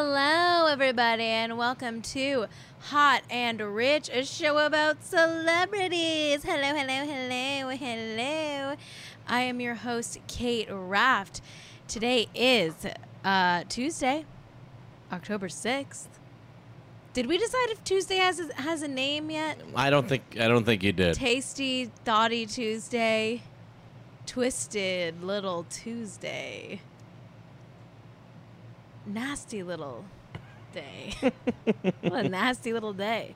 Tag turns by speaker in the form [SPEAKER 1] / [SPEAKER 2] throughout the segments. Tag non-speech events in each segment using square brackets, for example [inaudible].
[SPEAKER 1] Hello, everybody, and welcome to Hot and Rich, a show about celebrities. Hello, hello, hello, hello. I am your host, Kate Raft. Today is uh, Tuesday, October 6th. Did we decide if Tuesday has a, has a name yet?
[SPEAKER 2] I don't think I don't think you did.
[SPEAKER 1] Tasty, thoughty Tuesday, twisted little Tuesday, nasty little day. what [laughs] a nasty little day.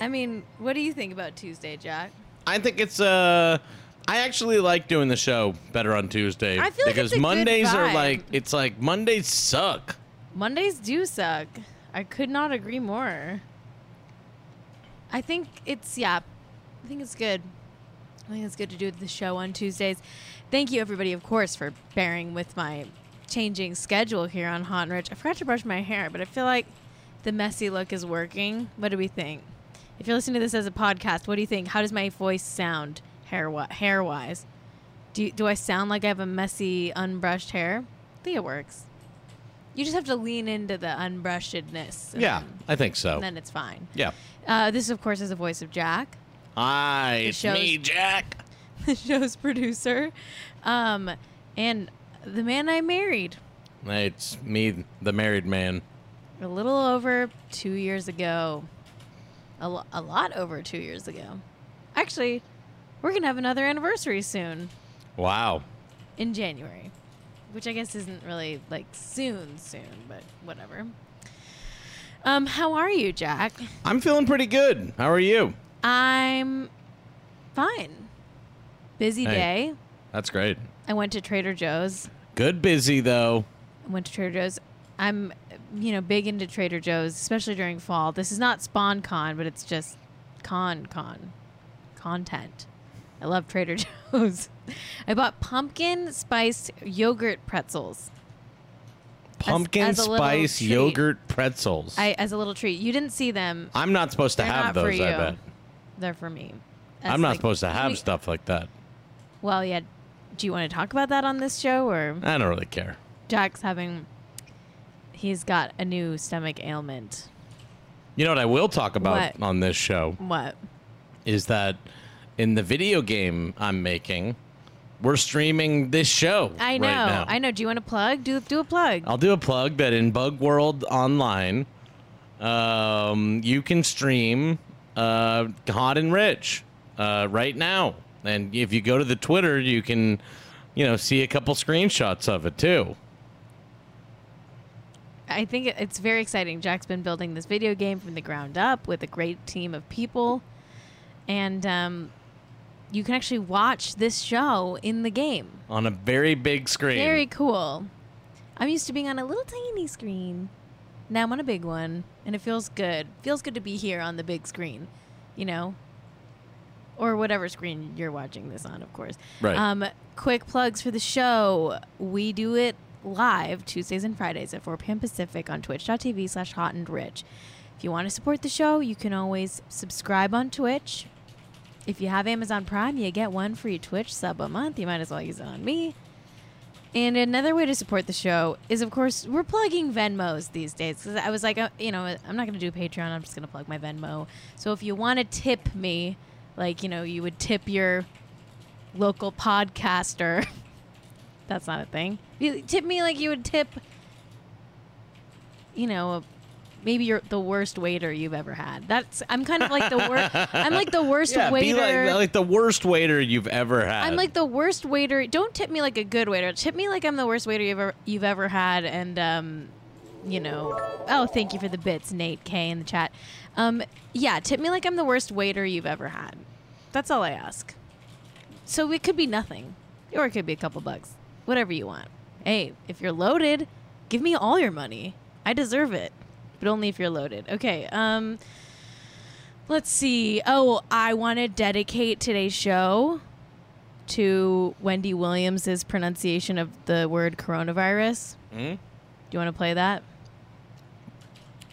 [SPEAKER 1] I mean, what do you think about Tuesday, Jack?
[SPEAKER 2] I think it's uh I actually like doing the show better on Tuesday
[SPEAKER 1] I feel like
[SPEAKER 2] because
[SPEAKER 1] it's a good
[SPEAKER 2] Mondays are
[SPEAKER 1] vibe.
[SPEAKER 2] like it's like Mondays suck.
[SPEAKER 1] Mondays do suck. I could not agree more. I think it's yeah. I think it's good. I think it's good to do the show on Tuesdays. Thank you everybody, of course, for bearing with my changing schedule here on Hot and Rich. I forgot to brush my hair, but I feel like the messy look is working. What do we think? If you're listening to this as a podcast, what do you think? How does my voice sound hair hair wise? Do you, do I sound like I have a messy, unbrushed hair? I think it works. You just have to lean into the unbrushedness.
[SPEAKER 2] Yeah,
[SPEAKER 1] then-
[SPEAKER 2] I think so.
[SPEAKER 1] and then it's fine.
[SPEAKER 2] yeah.
[SPEAKER 1] Uh, this, of course, is the voice of Jack,
[SPEAKER 2] Hi, it's me, Jack. [laughs]
[SPEAKER 1] the show's producer, um, and the man I married
[SPEAKER 2] It's me, the married man.
[SPEAKER 1] a little over two years ago. A, lo- a lot over two years ago. Actually, we're going to have another anniversary soon
[SPEAKER 2] Wow.
[SPEAKER 1] in January, which I guess isn't really like soon, soon, but whatever. Um, how are you, Jack?
[SPEAKER 2] I'm feeling pretty good. How are you?
[SPEAKER 1] I'm fine. Busy
[SPEAKER 2] Hey.
[SPEAKER 1] day.
[SPEAKER 2] That's great.
[SPEAKER 1] I went to Trader Joe's.
[SPEAKER 2] Good busy though.
[SPEAKER 1] I went to Trader Joe's. I'm, you know, big into Trader Joe's, especially during fall. This is not Spon Con, but it's just con con content. I love Trader [laughs] Joe's. I bought pumpkin spiced yogurt pretzels.
[SPEAKER 2] Pumpkin
[SPEAKER 1] as a little
[SPEAKER 2] spice yogurt pretzels.
[SPEAKER 1] I as a little treat. You didn't see them.
[SPEAKER 2] I'm not supposed to
[SPEAKER 1] They're
[SPEAKER 2] have those, I bet.
[SPEAKER 1] They're for me.
[SPEAKER 2] I'm not
[SPEAKER 1] like,
[SPEAKER 2] supposed to have
[SPEAKER 1] we-
[SPEAKER 2] stuff like that.
[SPEAKER 1] Well, yeah. Do you want to talk about that on this show or?
[SPEAKER 2] I don't really care.
[SPEAKER 1] Jack's having he's got a new stomach ailment.
[SPEAKER 2] You know what I will talk about
[SPEAKER 1] What?
[SPEAKER 2] on this show
[SPEAKER 1] What?
[SPEAKER 2] is that in the video game I'm making, we're streaming this show.
[SPEAKER 1] I know.
[SPEAKER 2] Right now.
[SPEAKER 1] I know. Do you want to plug? Do do a plug.
[SPEAKER 2] I'll do a plug that in Bug World Online, um, you can stream uh, Hot and Rich uh, right now, and if you go to the Twitter, you can, you know, see a couple screenshots of it too.
[SPEAKER 1] I think it's very exciting. Jack's been building this video game from the ground up with a great team of people, and um, you can actually watch this show in the game.
[SPEAKER 2] On a very big screen.
[SPEAKER 1] Very cool. I'm used to being on a little tiny screen. Now I'm on a big one, and it feels good. Feels good to be here on the big screen, you know, or whatever screen you're watching this on, of course.
[SPEAKER 2] Right.
[SPEAKER 1] Um, quick plugs for the show. We do it live Tuesdays and Fridays at 4 p.m. Pacific on twitch.tv slash hot and rich. If you want to support the show, you can always subscribe on Twitch. If you have Amazon Prime, you get one free Twitch sub a month. You might as well use it on me. And another way to support the show is, of course, we're plugging Venmos these days. Because I was like, uh, you know, I'm not going to do Patreon. I'm just going to plug my Venmo. So if you want to tip me, like, you know, you would tip your local podcaster. [laughs] That's not a thing. You tip me like you would tip, you know, maybe you're the worst waiter you've ever had. That's I'm kind of like the worst. [laughs] I'm like the worst
[SPEAKER 2] yeah,
[SPEAKER 1] waiter.
[SPEAKER 2] be like, like the worst waiter you've ever had.
[SPEAKER 1] I'm like the worst waiter. Don't tip me like a good waiter. Tip me like I'm the worst waiter you've ever you've ever had. And um, you know, oh, thank you for the bits, Nate K in the chat. Um, yeah, tip me like I'm the worst waiter you've ever had. That's all I ask. So it could be nothing, or it could be a couple bucks, whatever you want. Hey, if you're loaded, give me all your money. I deserve it, but only if you're loaded. Okay. Um. Let's see. Oh, I want to dedicate today's show to Wendy Williams's pronunciation of the word coronavirus.
[SPEAKER 2] Hmm?
[SPEAKER 1] Do you want to play that?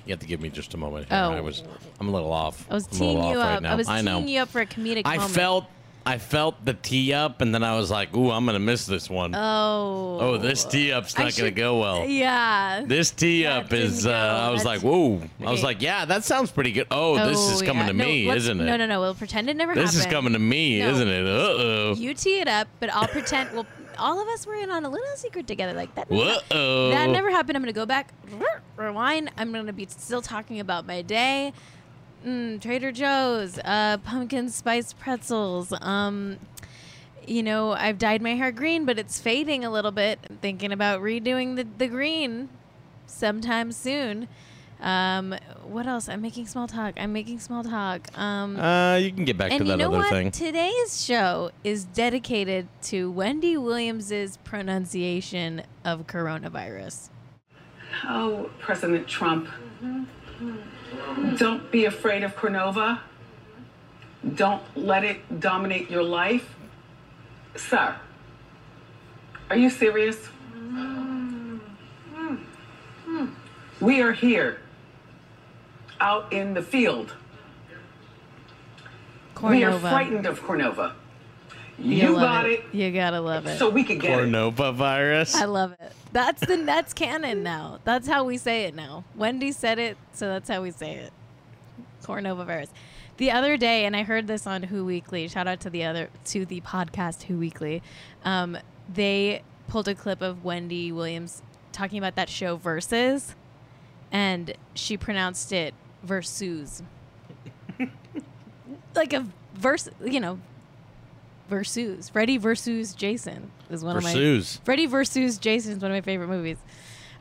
[SPEAKER 2] You have to give me just a moment. Here.
[SPEAKER 1] Oh.
[SPEAKER 2] I was, I'm a little off.
[SPEAKER 1] I was
[SPEAKER 2] I'm
[SPEAKER 1] teeing you up.
[SPEAKER 2] right.
[SPEAKER 1] I was
[SPEAKER 2] I
[SPEAKER 1] teeing you up for a comedic
[SPEAKER 2] I
[SPEAKER 1] moment.
[SPEAKER 2] felt, I felt the tee up, and then I was like, "Ooh, I'm gonna miss this one."
[SPEAKER 1] Oh.
[SPEAKER 2] oh, this tee up's not gonna go well.
[SPEAKER 1] Yeah.
[SPEAKER 2] This tee
[SPEAKER 1] That
[SPEAKER 2] up is. Uh. I was
[SPEAKER 1] That-
[SPEAKER 2] like, "Whoa!" I was like, "Yeah, that sounds pretty good." Oh, this is
[SPEAKER 1] Oh,
[SPEAKER 2] coming
[SPEAKER 1] yeah.
[SPEAKER 2] to
[SPEAKER 1] No,
[SPEAKER 2] me, isn't it?
[SPEAKER 1] No, no, no. We'll pretend it never
[SPEAKER 2] This
[SPEAKER 1] happened.
[SPEAKER 2] This is coming to me,
[SPEAKER 1] No.
[SPEAKER 2] isn't it? Uh oh.
[SPEAKER 1] You tee it up, but I'll pretend. Well, all of us were in on a little secret together, like that. never-
[SPEAKER 2] Whoa.
[SPEAKER 1] That never happened. I'm gonna go back, rewind. I'm gonna be still talking about my day. Mm, Trader Joe's, uh, pumpkin spice pretzels. Um, you know, I've dyed my hair green, but it's fading a little bit. I'm thinking about redoing the the green sometime soon. Um, what else? I'm making small talk. I'm making small talk. Um,
[SPEAKER 2] Uh, you can get back
[SPEAKER 1] and
[SPEAKER 2] to
[SPEAKER 1] you
[SPEAKER 2] that
[SPEAKER 1] know
[SPEAKER 2] other
[SPEAKER 1] what?
[SPEAKER 2] thing.
[SPEAKER 1] Today's show is dedicated to Wendy Williams's pronunciation of coronavirus.
[SPEAKER 3] Oh, President Trump, don't be afraid of Cornova. Don't let it dominate your life. Sir, are you serious? We are here, out in the field. Cornova. We are frightened of Cornova.
[SPEAKER 1] You
[SPEAKER 3] You got it,
[SPEAKER 1] You gotta love it.
[SPEAKER 3] so we could get it.
[SPEAKER 2] Cornova virus.
[SPEAKER 1] I love it. That's the that's canon now. That's how we say it now. Wendy said it, so that's how we say it. Cornova virus. The other day, and I heard this on Who Weekly. Shout out to the other to the podcast Who Weekly. Um, they pulled a clip of Wendy Williams talking about that show Versus, and she pronounced it versus, [laughs] like a verse. You know, versus Freddy versus Jason is one of my
[SPEAKER 2] Versus.
[SPEAKER 1] Freddy versus Jason is one of my favorite movies.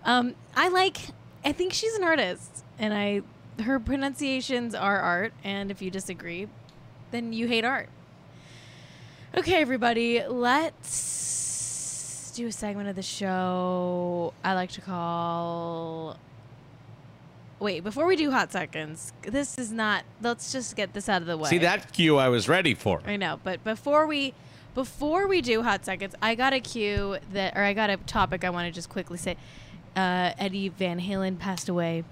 [SPEAKER 1] Um, I like. I think she's an artist, and I her pronunciations are art. And if you disagree, then you hate art. Okay, everybody, let's do a segment of the show I like to call. Wait, before we do hot seconds, this is not. Let's just get this out of the way.
[SPEAKER 2] See that cue I was ready for.
[SPEAKER 1] I know, but before we before we do hot seconds, I got a cue that or I got a topic I want to just quickly say. Uh, Eddie Van Halen passed away.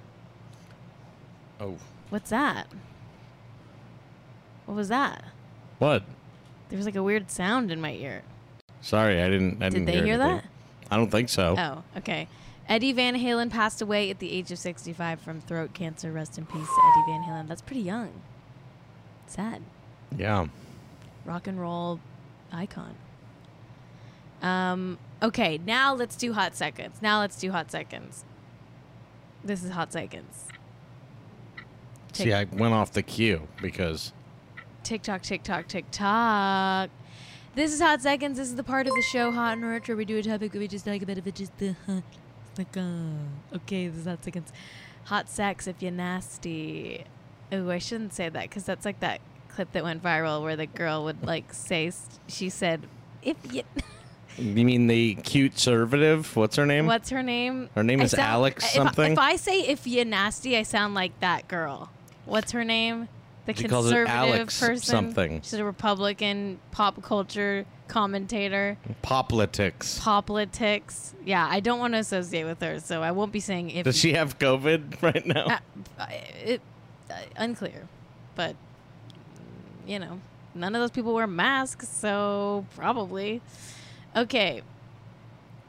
[SPEAKER 2] Oh,
[SPEAKER 1] What's that? What was that?
[SPEAKER 2] what?
[SPEAKER 1] There was like a weird sound in my ear.
[SPEAKER 2] Sorry, I didn't. I
[SPEAKER 1] Did
[SPEAKER 2] didn't
[SPEAKER 1] they
[SPEAKER 2] hear,
[SPEAKER 1] hear that?
[SPEAKER 2] I don't think so.
[SPEAKER 1] Oh, okay. Eddie Van Halen passed away at the age of 65 from throat cancer. Rest in peace, Eddie Van Halen. That's pretty young. Sad.
[SPEAKER 2] Yeah.
[SPEAKER 1] rock and roll icon. Um, okay, now let's do hot seconds. Now let's do hot seconds. This is hot seconds. Tick-
[SPEAKER 2] See, I went off the cue because
[SPEAKER 1] TikTok, TikTok, TikTok. This is hot seconds. This is the part of the show, hot and rich, where we do a topic. We just talk about it. Just the hot, like, uh, okay, this is hot seconds. Hot sex if you're nasty. Oh, I shouldn't say that because that's like that clip that went viral where the girl would like say she said if you. [laughs]
[SPEAKER 2] you mean the cute conservative? What's her name?
[SPEAKER 1] What's her name?
[SPEAKER 2] Her name
[SPEAKER 1] I
[SPEAKER 2] is Alex
[SPEAKER 1] if I-
[SPEAKER 2] something?
[SPEAKER 1] If I, say if you're nasty, I sound like that girl. What's her name? The
[SPEAKER 2] She
[SPEAKER 1] conservative
[SPEAKER 2] Alex
[SPEAKER 1] person.
[SPEAKER 2] something.
[SPEAKER 1] She's a Republican pop culture commentator.
[SPEAKER 2] Poplitics.
[SPEAKER 1] Poplitics. Yeah, I don't want to associate with her, so I won't be saying if.
[SPEAKER 2] Does she have COVID [laughs] right now?
[SPEAKER 1] Uh, it, uh, unclear, but you know, none of those people wear masks, so probably. Okay.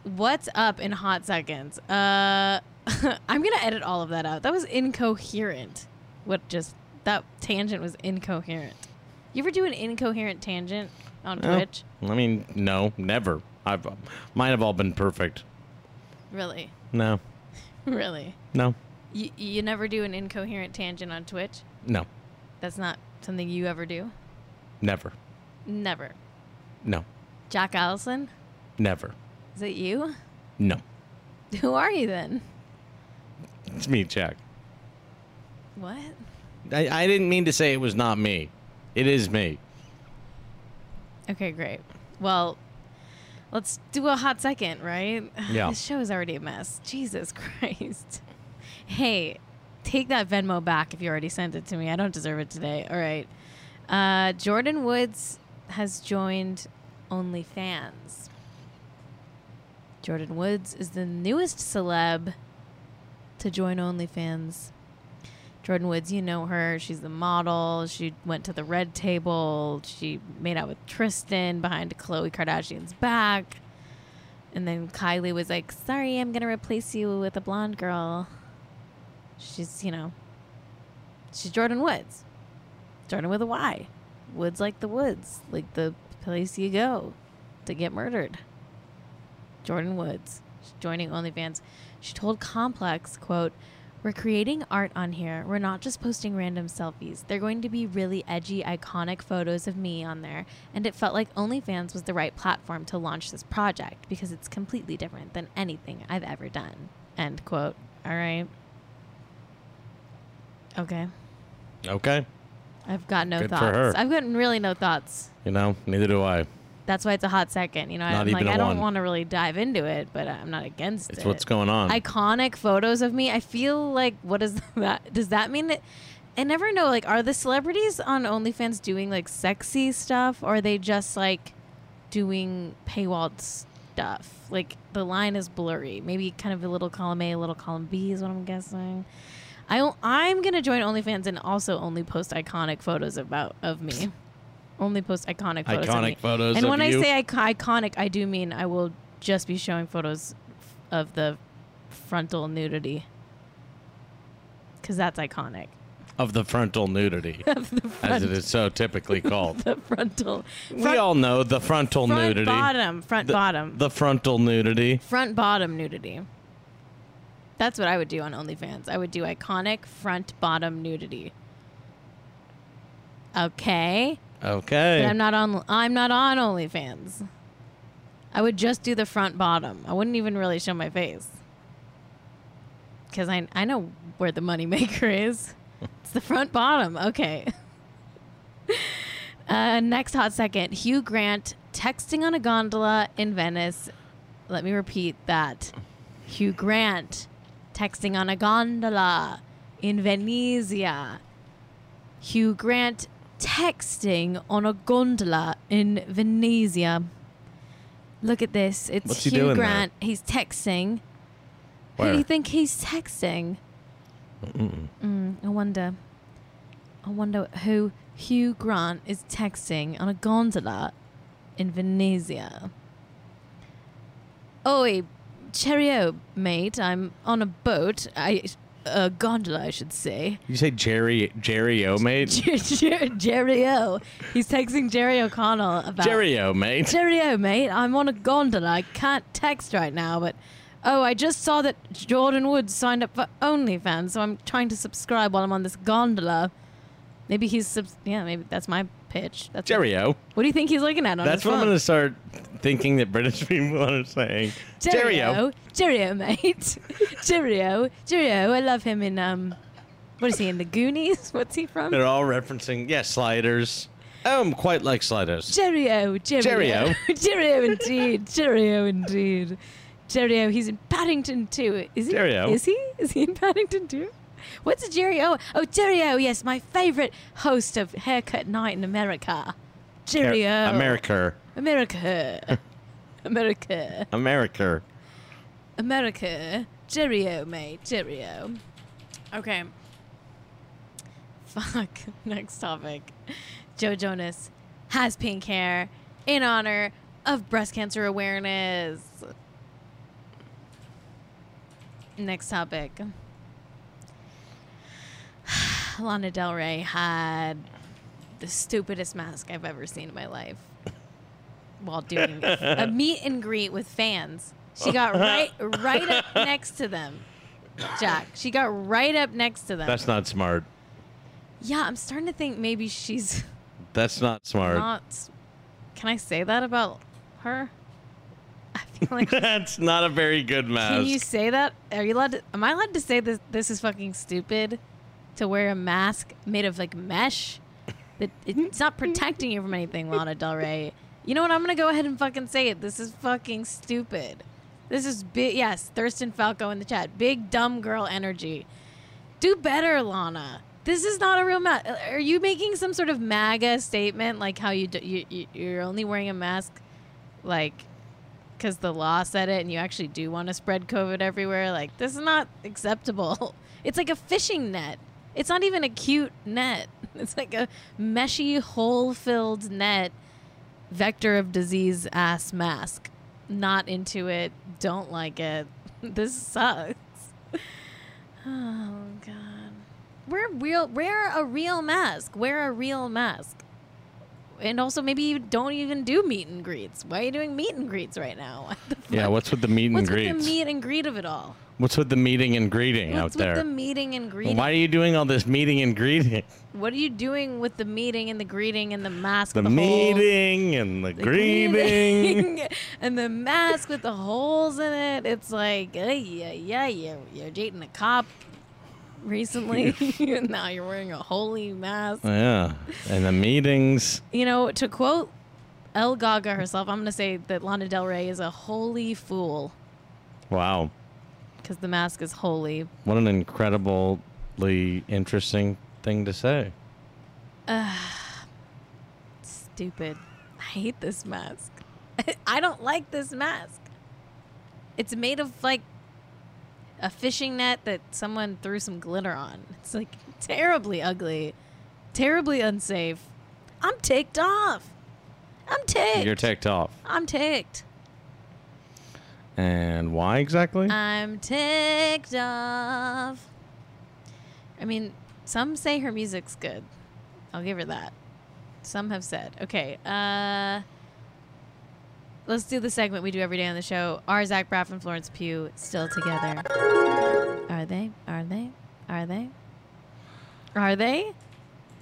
[SPEAKER 1] What's up in hot seconds? Uh [laughs] I'm going to edit all of that out. That was incoherent. What just that tangent was incoherent. You ever do an incoherent tangent on
[SPEAKER 2] No.
[SPEAKER 1] Twitch?
[SPEAKER 2] I mean, no, never. I've uh, mine have all been perfect.
[SPEAKER 1] Really?
[SPEAKER 2] No, [laughs]
[SPEAKER 1] Really?
[SPEAKER 2] no,
[SPEAKER 1] You, you never do an incoherent tangent on Twitch?
[SPEAKER 2] no,
[SPEAKER 1] That's not something you ever do?
[SPEAKER 2] never,
[SPEAKER 1] Never.
[SPEAKER 2] no,
[SPEAKER 1] Jack Allison?
[SPEAKER 2] never,
[SPEAKER 1] Is it you?
[SPEAKER 2] no. [laughs]
[SPEAKER 1] Who are you then?
[SPEAKER 2] It's me, Jack.
[SPEAKER 1] What?
[SPEAKER 2] I, I didn't mean to say it was not me. It is me.
[SPEAKER 1] Okay, great. Well, let's do a hot second, right? [laughs]
[SPEAKER 2] Yeah.
[SPEAKER 1] This show is already a mess. Jesus [laughs] Christ. Hey, take that Venmo back if you already sent it to me. I don't deserve it today. All right. Uh, Jordyn Woods has joined OnlyFans. Jordyn Woods is the newest celeb to join OnlyFans. Jordyn Woods, you know her. She's the model. She went to the red table. She made out with Tristan behind Khloe Kardashian's back. And then Kylie was like, Sorry, I'm to replace you with a blonde girl. She's, you know, she's Jordyn Woods. Jordyn with a Y. Woods like the woods, like the place you go to get murdered. Jordyn Woods. She's joining OnlyFans. She told Complex, quote, we're creating art on here. We're not just posting random selfies. They're going to be really edgy, iconic photos of me on there. And it felt like OnlyFans was the right platform to launch this project because it's completely different than anything I've ever done. End quote. All right. Okay.
[SPEAKER 2] Okay.
[SPEAKER 1] I've got no
[SPEAKER 2] Good for
[SPEAKER 1] thoughts.
[SPEAKER 2] her.
[SPEAKER 1] I've got really no thoughts.
[SPEAKER 2] You know, neither do I.
[SPEAKER 1] That's why it's a hot second. You know,
[SPEAKER 2] Not
[SPEAKER 1] I'm like, I don't want to really dive into it, but I'm not against
[SPEAKER 2] It's
[SPEAKER 1] it.
[SPEAKER 2] It's what's going on.
[SPEAKER 1] iconic photos of me. I feel like what is [laughs] that? Does that mean that? I never know. Like, are the celebrities on OnlyFans doing like sexy stuff, or are they just like doing paywalled stuff? Like the line is blurry. Maybe kind of a little column A, a little column B is what I'm guessing. I, I'm gonna join OnlyFans and also only post iconic photos about of me. Only post iconic photos.
[SPEAKER 2] Iconic photos
[SPEAKER 1] And when
[SPEAKER 2] you?
[SPEAKER 1] I say ic- iconic, I do mean I will just be showing photos f- of the frontal nudity. Because that's iconic.
[SPEAKER 2] of the frontal nudity, [laughs]
[SPEAKER 1] Of the
[SPEAKER 2] as it is so typically called. [laughs]
[SPEAKER 1] the frontal.
[SPEAKER 2] we all know the frontal
[SPEAKER 1] front
[SPEAKER 2] nudity.
[SPEAKER 1] bottom, front
[SPEAKER 2] The-
[SPEAKER 1] bottom,
[SPEAKER 2] The frontal nudity.
[SPEAKER 1] front bottom nudity. That's what I would do on OnlyFans. I would do iconic front bottom nudity. Okay,
[SPEAKER 2] Okay.
[SPEAKER 1] but I'm not on. I'm not on OnlyFans. I would just do the front bottom. I wouldn't even really show my face. Because I, I know where the moneymaker [laughs] is. It's the front bottom. Okay. [laughs] uh, next hot second Hugh Grant texting on a gondola in Venice. Let me repeat that. Hugh Grant texting on a gondola in Venezia. Hugh Grant texting on a gondola in Venezia. Look at this. It's
[SPEAKER 2] What's
[SPEAKER 1] Hugh
[SPEAKER 2] doing there?
[SPEAKER 1] Grant. He's texting. Who do you think he's texting? Mm, I wonder. I wonder who Hugh Grant is texting on a gondola in Venezia. Oi, cheerio, mate. I'm on a boat. I a gondola, I should say.
[SPEAKER 2] You say Jerry Jerry O mate? [laughs]
[SPEAKER 1] Jer- Jer- Jerry O. He's texting Jerry O'Connell about
[SPEAKER 2] Jerry O mate.
[SPEAKER 1] Jerry O, mate. I'm on a gondola. I can't text right now, but oh, I just saw that Jordyn Woods signed up for OnlyFans, so I'm trying to subscribe while I'm on this gondola. Maybe he's subs- yeah. Maybe that's my pitch. That's
[SPEAKER 2] Jerry O.
[SPEAKER 1] What do you think he's looking at on
[SPEAKER 2] That's
[SPEAKER 1] his
[SPEAKER 2] what I'm going to start thinking that British [laughs] people are saying. Jerry O.
[SPEAKER 1] Cheerio, mate. [laughs] Cheerio, Cheerio. I love him in um, what is he in the Goonies? What's he from?
[SPEAKER 2] They're all referencing, yeah, sliders. I'm quite like sliders.
[SPEAKER 1] Cheerio, Cheerio. [laughs]
[SPEAKER 2] Cheerio,
[SPEAKER 1] indeed, Cheerio, indeed, Cheerio. He's in Paddington too. Is he?
[SPEAKER 2] Cheerio.
[SPEAKER 1] Is he? Is he in Paddington too? What's a Cheerio? Oh, Cheerio. Yes, my favorite host of Haircut Night in America. Cheerio. [laughs]
[SPEAKER 2] America.
[SPEAKER 1] America. America.
[SPEAKER 2] America.
[SPEAKER 1] America. Cheerio, mate. Cheerio. Okay. Fuck. [laughs] Next topic. Joe Jonas has pink hair in honor of breast cancer awareness. Next topic. [sighs] Lana Del Rey had the stupidest mask I've ever seen in my life [laughs] while doing a meet and greet with fans. She got [laughs] right right up next to them. Jack. She got right up next to them.
[SPEAKER 2] That's not smart.
[SPEAKER 1] yeah, I'm starting to think maybe she's [laughs]
[SPEAKER 2] That's not smart.
[SPEAKER 1] not Can I say that about her? I feel like
[SPEAKER 2] That's not a very good mask.
[SPEAKER 1] Can you say that? Are you allowed to, am I allowed to say this this is fucking stupid to wear a mask made of like mesh? [laughs] That it's not protecting you from anything, Lana Del Rey. You know what? I'm gonna go ahead and fucking say it. This is fucking stupid. This is big. Yes, Thurston Falco in the chat. Big dumb girl energy. Do better, Lana. This is not a real mask. Are you making some sort of MAGA statement, like how you, do, you you you're only wearing a mask, like because the law said it and you actually do want to spread COVID everywhere. Like, this is not acceptable. [laughs] It's like a fishing net. It's not even a cute net. [laughs] It's like a meshy, hole-filled net, vector of disease ass mask. Not into it. Don't like it. [laughs] This sucks. [sighs] Oh god. Wear real. Wear a real mask. Wear a real mask. And also, maybe you don't even do meet and greets. Why are you doing meet and greets right now? [laughs] What the
[SPEAKER 2] Yeah, what's with the meet and
[SPEAKER 1] What's
[SPEAKER 2] greets?
[SPEAKER 1] with the meet and greet of it all?
[SPEAKER 2] What's with the meeting and greeting
[SPEAKER 1] What's
[SPEAKER 2] out there?
[SPEAKER 1] What's with the meeting and greeting?
[SPEAKER 2] Why are you doing all this meeting and greeting?
[SPEAKER 1] What are you doing with the meeting and the greeting and the mask?
[SPEAKER 2] The
[SPEAKER 1] the holes?
[SPEAKER 2] meeting and the,
[SPEAKER 1] The
[SPEAKER 2] greeting.
[SPEAKER 1] greeting [laughs] and the mask with the holes in it. It's like, uh, yeah, yeah, you're, you're dating a cop recently. [laughs] [laughs] and now you're wearing a holy mask.
[SPEAKER 2] yeah, and the meetings.
[SPEAKER 1] You know, to quote El Gaga herself, I'm going to say that Lana Del Rey is a holy fool
[SPEAKER 2] Wow,
[SPEAKER 1] because the mask is holy.
[SPEAKER 2] what an incredibly interesting thing to say. [sighs]
[SPEAKER 1] Stupid. I hate this mask. [laughs] I don't like this mask. It's made of like a fishing net that someone threw some glitter on. It's like terribly ugly, terribly unsafe. I'm ticked off. I'm ticked.
[SPEAKER 2] You're ticked off.
[SPEAKER 1] I'm ticked.
[SPEAKER 2] And why exactly?
[SPEAKER 1] I'm ticked off. I mean, some say her music's good. I'll give her that. Some have said. Okay, uh let's do the segment we do every day on the show. Are Zach Braff and Florence Pugh still together? Are they? Are they? Are they? Are they?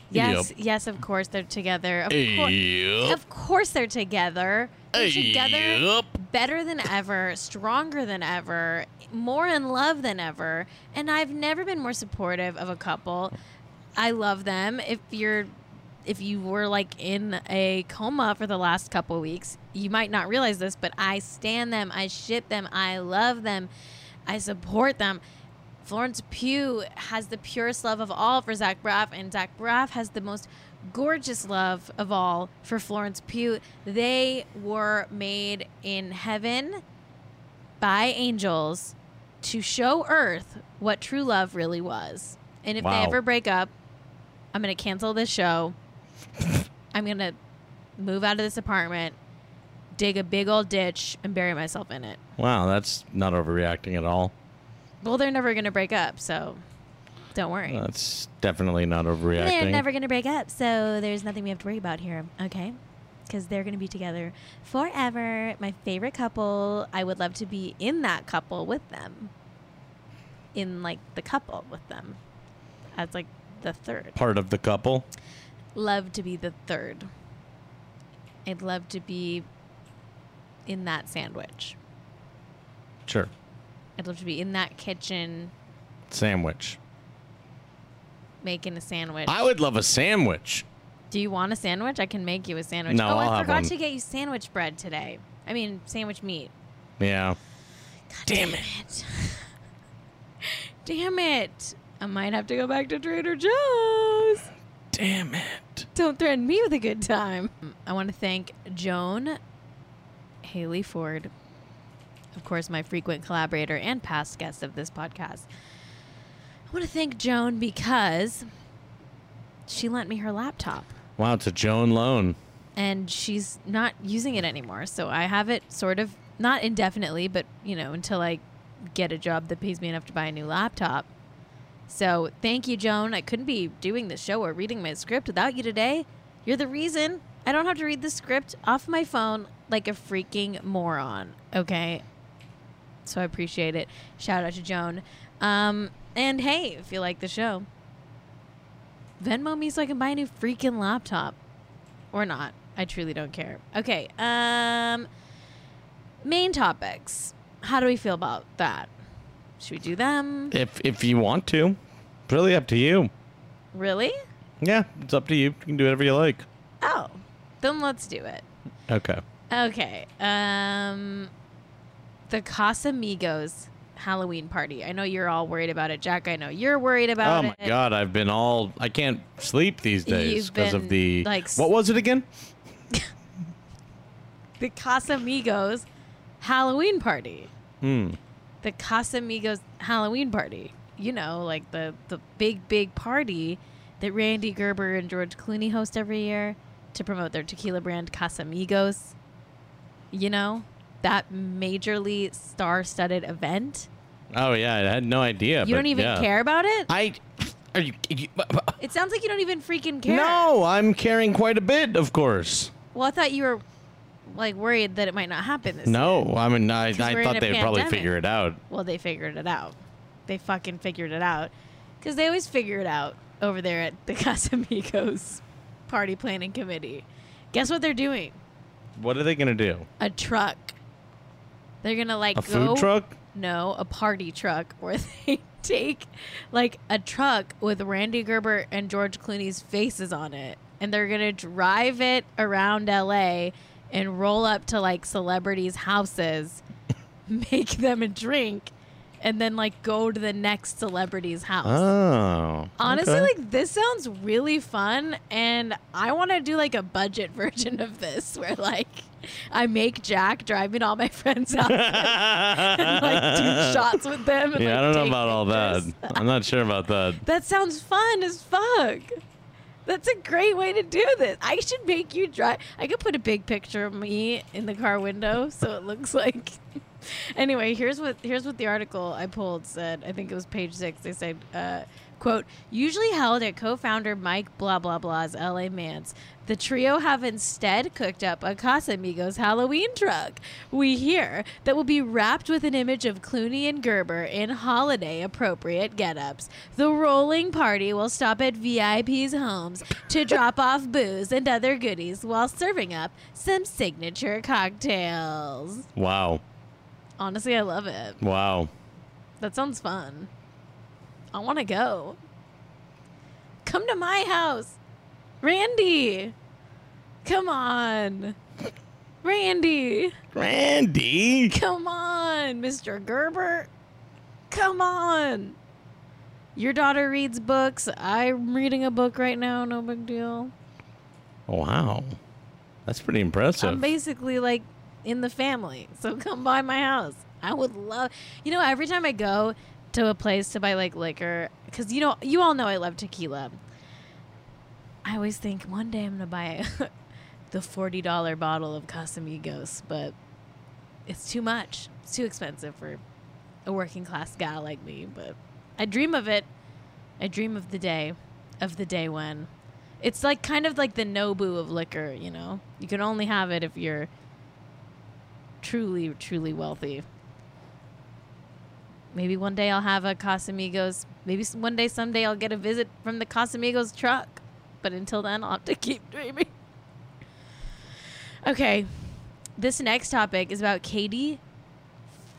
[SPEAKER 1] Yes,
[SPEAKER 2] Yep.
[SPEAKER 1] yes, of course they're together. Of course.
[SPEAKER 2] Yep.
[SPEAKER 1] Of course they're together. They're together
[SPEAKER 2] Yep.
[SPEAKER 1] Better than ever, stronger than ever, more in love than ever. And I've never been more supportive of a couple. I love them. If you're if you were like in a coma for the last couple weeks, you might not realize this, but I stand them, I ship them, I love them, I support them. Florence Pugh has the purest love of all for Zach Braff, and Zach Braff has the most gorgeous love of all for Florence Pugh. They were made in heaven by angels to show Earth what true love really was. And if they ever break up, I'm going to cancel this show. [laughs] I'm going to move out of this apartment, dig a big old ditch, and bury myself in it.
[SPEAKER 2] Wow, that's not overreacting at all.
[SPEAKER 1] Well, they're never going to break up, so don't worry.
[SPEAKER 2] That's definitely not overreacting.
[SPEAKER 1] They're never going to break up, so there's nothing we have to worry about here, okay? Because they're going to be together forever. My favorite couple. I would love to be in that couple with them. In like the couple with them, as like the third.
[SPEAKER 2] Part of the couple.
[SPEAKER 1] Love to be the third. I'd love to be in that sandwich.
[SPEAKER 2] Sure.
[SPEAKER 1] I'd love to be in that kitchen
[SPEAKER 2] Sandwich.
[SPEAKER 1] Making a sandwich.
[SPEAKER 2] I would love a sandwich.
[SPEAKER 1] Do you want a sandwich? I can make you a sandwich.
[SPEAKER 2] No,
[SPEAKER 1] oh,
[SPEAKER 2] I'll
[SPEAKER 1] I forgot to get you sandwich bread today. I mean, sandwich meat.
[SPEAKER 2] Yeah.
[SPEAKER 1] God
[SPEAKER 2] Damn
[SPEAKER 1] it. [laughs] Damn it. I might have to go back to Trader Joe's.
[SPEAKER 2] Damn it.
[SPEAKER 1] Don't threaten me with a good time. I want to thank Joan Haley Ford, of course, my frequent collaborator and past guest of this podcast. I want to thank Joan because she lent me her laptop.
[SPEAKER 2] Wow, it's a Joan loan.
[SPEAKER 1] and she's not using it anymore. So I have it sort of not indefinitely, but you know, until I get a job that pays me enough to buy a new laptop. So thank you, Joan. I couldn't be doing the show or reading my script without you today. You're the reason. I don't have to read the script off my phone like a freaking moron. Okay. So I appreciate it. Shout out to Joan. Um, and hey, if you like the show, Venmo me so I can buy a new freaking laptop or not. I truly don't care. Okay. Um main topics. How do we feel about that? Should we do them?
[SPEAKER 2] If if you want to. It's really up to you.
[SPEAKER 1] Really?
[SPEAKER 2] Yeah, it's up to you. You can do whatever you like.
[SPEAKER 1] Oh. Then let's do it.
[SPEAKER 2] Okay.
[SPEAKER 1] Okay. Um the Casamigos Halloween party. I know you're all worried about it, Jack. I know you're worried about it.
[SPEAKER 2] Oh my
[SPEAKER 1] it.
[SPEAKER 2] god, I've been all I can't sleep these days because of the
[SPEAKER 1] like,
[SPEAKER 2] What was it again? [laughs]
[SPEAKER 1] The Casamigos Halloween party.
[SPEAKER 2] Hmm.
[SPEAKER 1] The Casamigos Halloween party. you know, like the the big big party that Rande Gerber and George Clooney host every year to promote their tequila brand Casamigos. You know, that majorly star-studded event.
[SPEAKER 2] Oh yeah, I had no idea.
[SPEAKER 1] you
[SPEAKER 2] but
[SPEAKER 1] don't even
[SPEAKER 2] yeah.
[SPEAKER 1] care about it?
[SPEAKER 2] I. Are you? you
[SPEAKER 1] It sounds like you don't even freaking care.
[SPEAKER 2] no, I'm caring quite a bit, of course.
[SPEAKER 1] Well, I thought you were like worried that it might not happen this year.
[SPEAKER 2] No, I mean, I, I thought they would probably figure it out.
[SPEAKER 1] Well, they figured it out. They fucking figured it out. Because they always figure it out over there at the [laughs] Casamigos Party Planning Committee. Guess what they're doing?
[SPEAKER 2] What are they gonna do?
[SPEAKER 1] A truck. They're going to like
[SPEAKER 2] A
[SPEAKER 1] go.
[SPEAKER 2] food truck?
[SPEAKER 1] No, a party truck [laughs] where they take like a truck with Rande Gerber and George Clooney's faces on it. And they're going to drive it around LA and roll up to like celebrities' houses, [laughs] make them a drink, and then like go to the next celebrity's house.
[SPEAKER 2] Oh.
[SPEAKER 1] Honestly,
[SPEAKER 2] okay.
[SPEAKER 1] like this sounds really fun, and I want to do like a budget [laughs] version of this where like I make Jack drive me to all my [laughs] friends' houses and like do [laughs] shots with them. And,
[SPEAKER 2] yeah,
[SPEAKER 1] like,
[SPEAKER 2] I don't know about all that. I'm not sure about that. [laughs]
[SPEAKER 1] That sounds fun as fuck. That's a great way to do this. I should make you drive. I could put a big picture of me in the car window so it looks like. anyway, here's what here's what the article I pulled said. I think it was page six. They said, uh, "quote Usually held at co-founder Mike blah blah blah's L.A. Manse, the trio have instead cooked up a Casamigos Halloween truck. We hear that will be wrapped with an image of Clooney and Gerber in holiday appropriate get-ups. The rolling party will stop at VIPs' homes to [laughs] drop off booze and other goodies while serving up some signature cocktails.
[SPEAKER 2] Wow.
[SPEAKER 1] Honestly, I love it.
[SPEAKER 2] Wow.
[SPEAKER 1] That sounds fun. I want to go. Come to my house. Rande. Come on. Rande.
[SPEAKER 2] Rande.
[SPEAKER 1] Come on, Mr. Gerber. Come on. Your daughter reads books. I'm reading a book right now. No big deal.
[SPEAKER 2] Oh, wow. That's pretty impressive.
[SPEAKER 1] I'm basically like in the family. So come by my house. I would love, you know, every time I go to a place to buy like liquor, because you know, you all know I love tequila. I always think one day I'm gonna buy the forty dollar bottle of Casamigos, but it's too much. It's too expensive for a working class gal like me. But I dream of it. I dream of the day, of the day when. It's like kind of like the Nobu of liquor, you know. You can only have it if you're truly, truly wealthy. Maybe one day I'll have a Casamigos. Maybe one day, someday, I'll get a visit from the Casamigos truck. But until then, I'll have to keep dreaming. Okay, this next topic is about Katie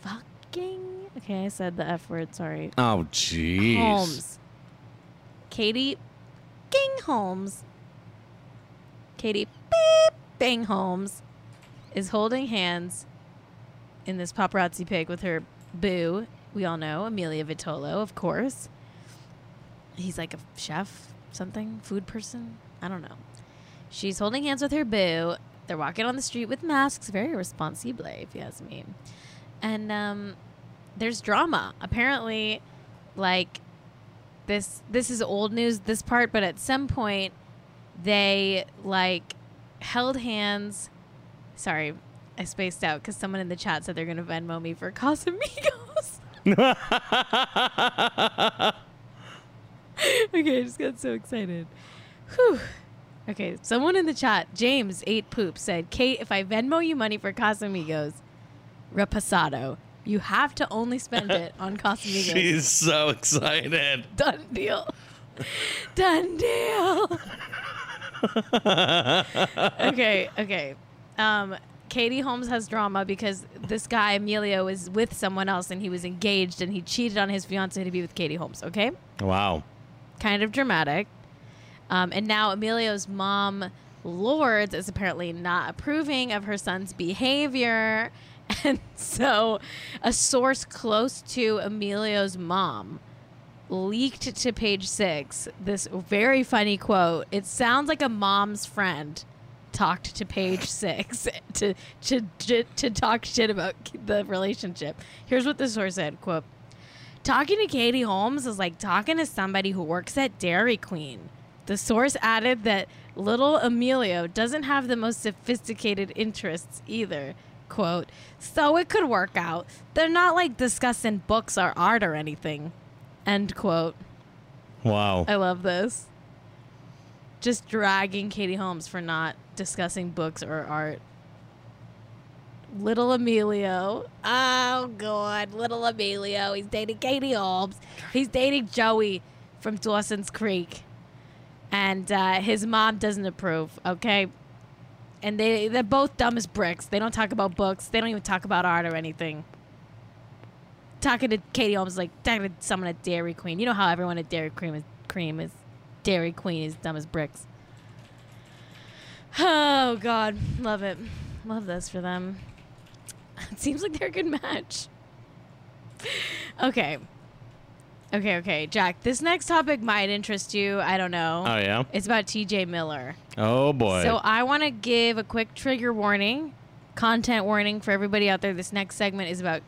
[SPEAKER 1] fucking. Okay, I said the F word, sorry.
[SPEAKER 2] oh, jeez.
[SPEAKER 1] Holmes. Katie King Holmes. Katie Beep Bang Holmes is holding hands in this paparazzi pic with her boo. We all know Emilio Vitolo, of course. He's like a chef, something, food person. I don't know. She's holding hands with her boo. They're walking on the street with masks, very responsible, if you ask me. And um, there's drama. Apparently, like this this is old news this part but at some point they like held hands sorry i spaced out because someone in the chat said they're gonna venmo me for [laughs] casamigos [laughs] okay i just got so excited Whew. Okay someone in the chat james ate poop said kate if i venmo you money for casamigos reposado you have to only spend it [laughs] on casamigos
[SPEAKER 2] She's so excited. [laughs]
[SPEAKER 1] Done deal. Done deal. [laughs] okay, okay. Um, Katie Holmes has drama because this guy Emilio is with someone else and he was engaged and he cheated on his fiance to be with Katie Holmes. Okay,
[SPEAKER 2] Wow.
[SPEAKER 1] kind of dramatic. Um, and now Emilio's mom, Lourdes, is apparently not approving of her son's behavior. [laughs] And so, a source close to Emilio's mom leaked to page six this very funny quote. It sounds like a mom's friend talked to page [laughs] six to, to, to, to talk shit about the relationship. Here's what the source said quote, Talking to Katie Holmes is like talking to somebody who works at Dairy Queen. The source added that little Emilio doesn't have the most sophisticated interests either. Quote, so it could work out. They're not like discussing books or art or anything. End quote.
[SPEAKER 2] Wow.
[SPEAKER 1] I love this. Just dragging Katie Holmes for not discussing books or art. Little Emilio. Oh, God. Little Emilio. He's dating Katie Holmes. He's dating Joey from Dawson's Creek. And uh, his mom doesn't approve, okay? And they, they're both dumb as bricks. They don't talk about books, they don't even talk about art or anything. Talking to Katie Holmes like talking to someone at Dairy Queen. You know how everyone at Dairy Cream is, cream is Dairy Queen is dumb as bricks. [sighs] Oh, God. Love it. Love this for them. [laughs] It seems like they're a good match. [laughs] Okay. Okay, okay. Jack, this next topic might interest you. I don't know.
[SPEAKER 2] Oh yeah.
[SPEAKER 1] It's about TJ Miller.
[SPEAKER 2] Oh boy.
[SPEAKER 1] So I want to give a quick trigger warning, content warning for everybody out there. This next segment is about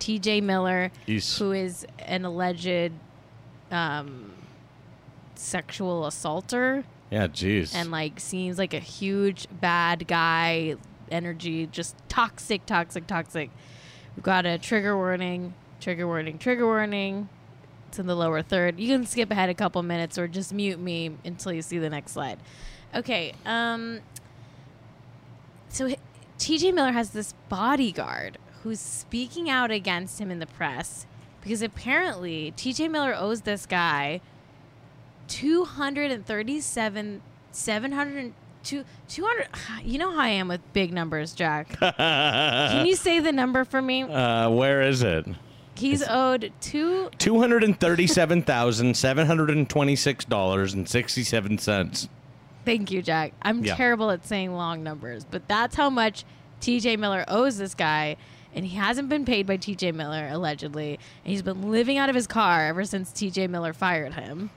[SPEAKER 1] TJ Miller, who is an alleged um, sexual assaulter
[SPEAKER 2] yeah. Jeez.
[SPEAKER 1] and like seems like a huge bad guy energy just toxic toxic toxic we've got a trigger warning trigger warning trigger warning it's in the lower third. You can skip ahead a couple minutes or just mute me until you see the next slide. Okay um so tj miller has this bodyguard who's speaking out against him in the press because apparently tj miller owes this guy 237 700 two- 200 [sighs] you know how i am with big numbers jack. [laughs] Can you say the number for me?
[SPEAKER 2] Uh, where is it?
[SPEAKER 1] He's owed two
[SPEAKER 2] Two hundred and thirty-seven thousand seven hundred and twenty-six dollars and sixty-seven cents.
[SPEAKER 1] thank you jack i'm
[SPEAKER 2] Yeah.
[SPEAKER 1] terrible at saying long numbers but that's how much tj miller owes this guy and he hasn't been paid by tj miller allegedly and he's been living out of his car ever since tj miller fired him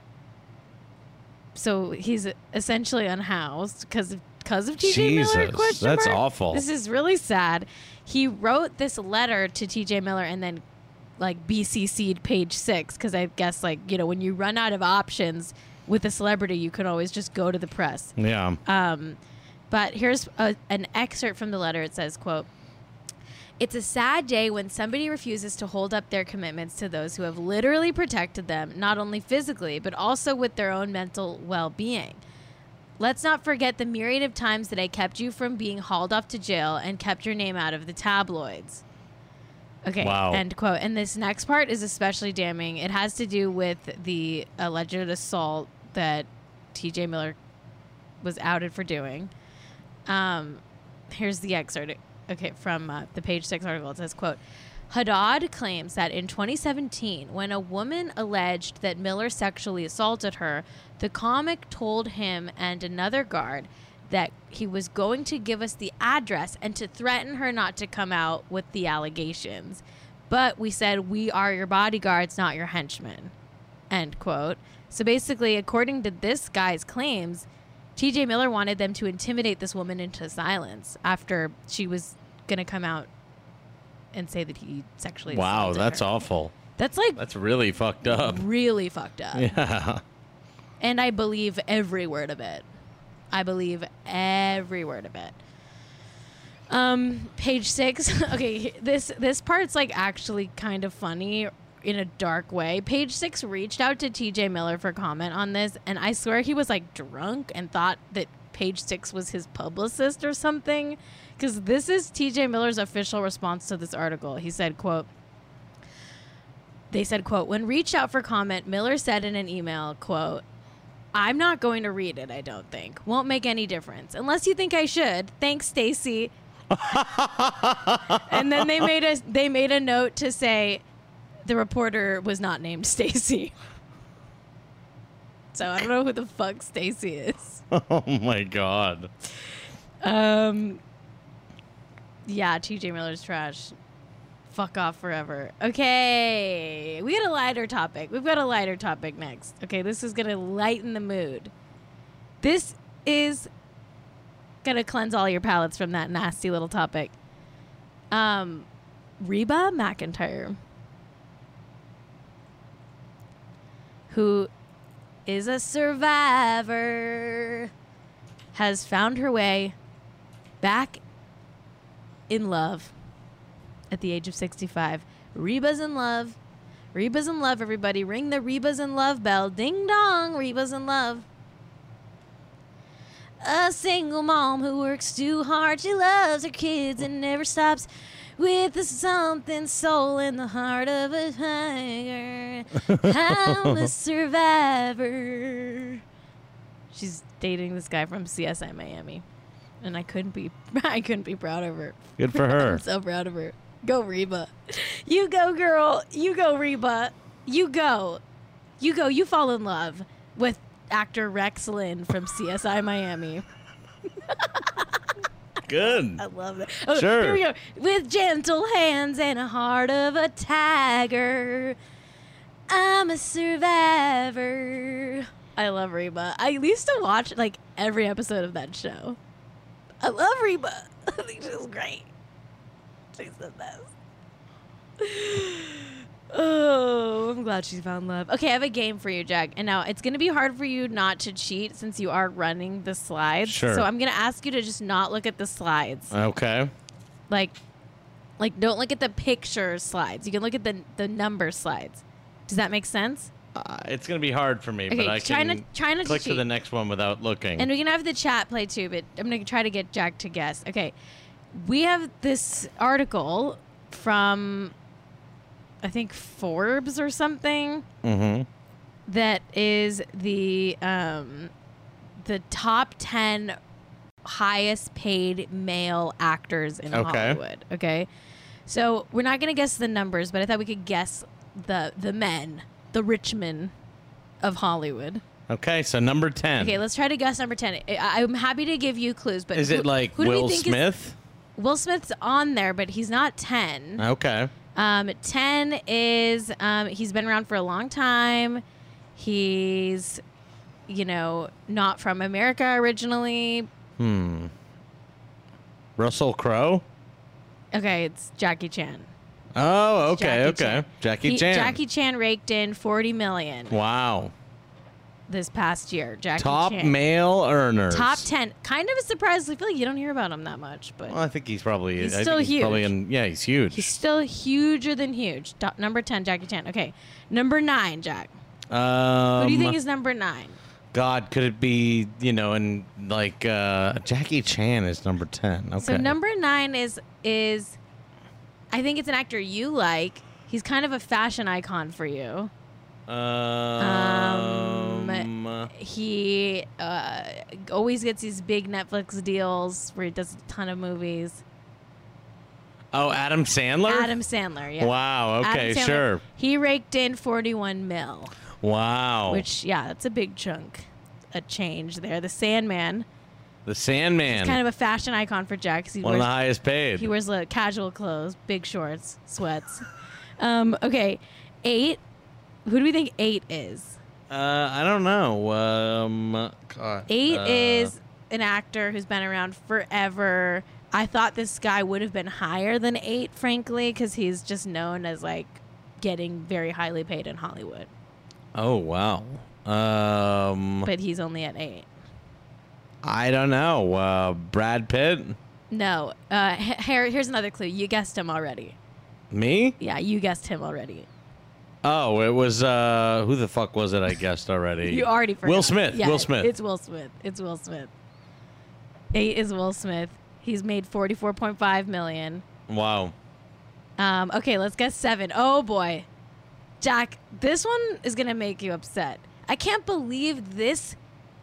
[SPEAKER 1] so he's essentially unhoused because of because of TJ Miller?
[SPEAKER 2] Jesus,
[SPEAKER 1] Question
[SPEAKER 2] that's
[SPEAKER 1] mark?
[SPEAKER 2] awful.
[SPEAKER 1] This is really sad. He wrote this letter to TJ Miller and then like BCC'd page six because I guess like you know when you run out of options with a celebrity, you can always just go to the press.
[SPEAKER 2] Yeah.
[SPEAKER 1] Um, but here's a, an excerpt from the letter. It says, "quote." It's a sad day when somebody refuses to hold up their commitments to those who have literally protected them, not only physically, but also with their own mental well being. Let's not forget the myriad of times that I kept you from being hauled off to jail and kept your name out of the tabloids. Okay,
[SPEAKER 2] Wow.
[SPEAKER 1] end quote. And this next part is especially damning. It has to do with the alleged assault that TJ Miller was outed for doing. Um, here's the excerpt. Okay, from uh, the page six article. It says, "quote Haddad claims that in 2017, when a woman alleged that Miller sexually assaulted her, the comic told him and another guard that he was going to give us the address and to threaten her not to come out with the allegations. But we said, We are your bodyguards, not your henchmen. End quote. So basically, according to this guy's claims, TJ Miller wanted them to intimidate this woman into silence after she was going to come out and say that he sexually
[SPEAKER 2] Wow, that's
[SPEAKER 1] her.
[SPEAKER 2] awful.
[SPEAKER 1] That's like
[SPEAKER 2] That's really fucked up.
[SPEAKER 1] really fucked up. [laughs]
[SPEAKER 2] Yeah.
[SPEAKER 1] And I believe every word of it. I believe every word of it. Um, page six. [laughs] okay, this this part's like actually kind of funny in a dark way. Page six reached out to TJ Miller for comment on this, and I swear he was like drunk and thought that page six was his publicist or something. Because this is TJ Miller's official response to this article. He said, quote, they said, quote, when reached out for comment, Miller said in an email, quote, I'm not going to read it, I don't think. Won't make any difference. Unless you think I should. Thanks, Stacy. [laughs] and then they made a they made a note to say the reporter was not named Stacy. So I don't know who the fuck Stacy is. [laughs]
[SPEAKER 2] Oh my god.
[SPEAKER 1] Um Yeah, TJ Miller's trash. Fuck off forever. Okay. Lighter topic. We've got a lighter topic next. Okay, this is gonna lighten the mood. This is gonna cleanse all your palates from that nasty little topic. Um Reba McEntire. who is a survivor, has found her way back in love at the age of 65. Reba's in love. Reba's in love, everybody. Ring the Reba's in love bell. Ding dong, Reba's in love. A single mom who works too hard. She loves her kids and never stops with the something soul in the heart of a tiger. I'm a [laughs] survivor. She's dating this guy from CSI Miami. And I couldn't be [laughs] I couldn't be proud of her.
[SPEAKER 2] Good for her. [laughs]
[SPEAKER 1] I'm so proud of her. Go Reba. You go, girl. You go, Reba. You go. You go. You fall in love with actor Rex Linn from CSI Miami. [laughs]
[SPEAKER 2] Good.
[SPEAKER 1] I love that. Oh,
[SPEAKER 2] Sure.
[SPEAKER 1] Here we go. With gentle hands and a heart of a tiger. I'm a survivor. I love Reba. I used to watch like every episode of that show. I love Reba. I [laughs] think she's great. She's the best. [laughs] Oh, I'm glad she found love. Okay, I have a game for you, Jack. And now it's going to be hard for you not to cheat since you are running the slides.
[SPEAKER 2] Sure.
[SPEAKER 1] So I'm going to ask you to just not look at the slides.
[SPEAKER 2] Okay.
[SPEAKER 1] Like, like don't look at the picture slides. You can look at the the number slides. Does that make sense?
[SPEAKER 2] Uh, it's gonna be hard for me,
[SPEAKER 1] Okay,
[SPEAKER 2] but I
[SPEAKER 1] try
[SPEAKER 2] can
[SPEAKER 1] not- try not to
[SPEAKER 2] click to,
[SPEAKER 1] cheat.
[SPEAKER 2] the next one without looking.
[SPEAKER 1] And we can have the chat play too, but I'm going to try to get Jack to guess. Okay. We have this article from I think Forbes or something
[SPEAKER 2] mm-hmm.
[SPEAKER 1] that is the um the top 10 highest paid male actors in
[SPEAKER 2] Okay.
[SPEAKER 1] Hollywood, okay? So, we're not going to guess the numbers, but I thought we could guess the the men, the rich men of Hollywood.
[SPEAKER 2] Okay, so number ten.
[SPEAKER 1] Okay, let's try to guess number 10. I, I'm happy to give you clues, but
[SPEAKER 2] is
[SPEAKER 1] who-
[SPEAKER 2] it like Will
[SPEAKER 1] think is-
[SPEAKER 2] Smith?
[SPEAKER 1] Will Smith's on there, but he's not 10.
[SPEAKER 2] Okay.
[SPEAKER 1] Um, 10 is um, he's been around for a long time. He's, you know, not from America originally.
[SPEAKER 2] Hmm. Russell Crowe.
[SPEAKER 1] Okay, it's Jackie Chan.
[SPEAKER 2] Oh, okay,
[SPEAKER 1] Jackie
[SPEAKER 2] okay.
[SPEAKER 1] Chan.
[SPEAKER 2] Jackie
[SPEAKER 1] He-
[SPEAKER 2] Chan.
[SPEAKER 1] Jackie Chan raked in 40 million
[SPEAKER 2] Wow.
[SPEAKER 1] This past year. Jackie Chan.
[SPEAKER 2] Top
[SPEAKER 1] Chan.
[SPEAKER 2] male earners.
[SPEAKER 1] Top 10. Kind of a surprise. I feel like you don't hear about him that much, but
[SPEAKER 2] Well, I think he's probably.
[SPEAKER 1] He's
[SPEAKER 2] I
[SPEAKER 1] still
[SPEAKER 2] think Probably
[SPEAKER 1] huge.
[SPEAKER 2] in, yeah, he's huge.
[SPEAKER 1] he's still huger than huge. Top, number 10, Jackie Chan. Okay, number 9, Jack.
[SPEAKER 2] um,
[SPEAKER 1] Who do you think is number 9?
[SPEAKER 2] God, could it be? You know, and like uh, Jackie Chan is number ten. Okay.
[SPEAKER 1] So number nine is is, I think it's an actor you like. He's kind of a fashion icon for you.
[SPEAKER 2] Um.
[SPEAKER 1] um He uh, always gets these big Netflix deals where he does a ton of movies.
[SPEAKER 2] oh, Adam Sandler.
[SPEAKER 1] Adam Sandler, yeah.
[SPEAKER 2] Wow. Okay.
[SPEAKER 1] Sandler.
[SPEAKER 2] Sure.
[SPEAKER 1] He raked in forty-one mil,
[SPEAKER 2] Wow.
[SPEAKER 1] which yeah, that's a big chunk, a change there. The Sandman,
[SPEAKER 2] the Sandman.
[SPEAKER 1] kind of a fashion icon for Jack. 'cause he
[SPEAKER 2] one of
[SPEAKER 1] wears
[SPEAKER 2] the highest paid.
[SPEAKER 1] He wears like casual clothes, big shorts, sweats. [laughs] um, okay, eight. Who do we think eight is?
[SPEAKER 2] uh, I don't know. Um. God.
[SPEAKER 1] Eight
[SPEAKER 2] uh,
[SPEAKER 1] is an actor who's been around forever. I thought this guy would have been higher than eight, frankly, because he's just known as like getting very highly paid in Hollywood.
[SPEAKER 2] Oh wow. Um.
[SPEAKER 1] But he's only at eight.
[SPEAKER 2] I don't know. Uh, Brad Pitt.
[SPEAKER 1] No. Uh, here, here's another clue. You guessed him already.
[SPEAKER 2] Me?
[SPEAKER 1] Yeah, you guessed him already.
[SPEAKER 2] Oh, it was uh who the fuck was it I guessed already?
[SPEAKER 1] You already forgot.
[SPEAKER 2] Will Smith.
[SPEAKER 1] Yeah,
[SPEAKER 2] Will Smith.
[SPEAKER 1] It's Will Smith. It's Will Smith. Eight is Will Smith. He's made forty-four point five million.
[SPEAKER 2] wow.
[SPEAKER 1] Um, okay, let's guess seven. Oh boy, Jack, this one is gonna make you upset. I can't believe this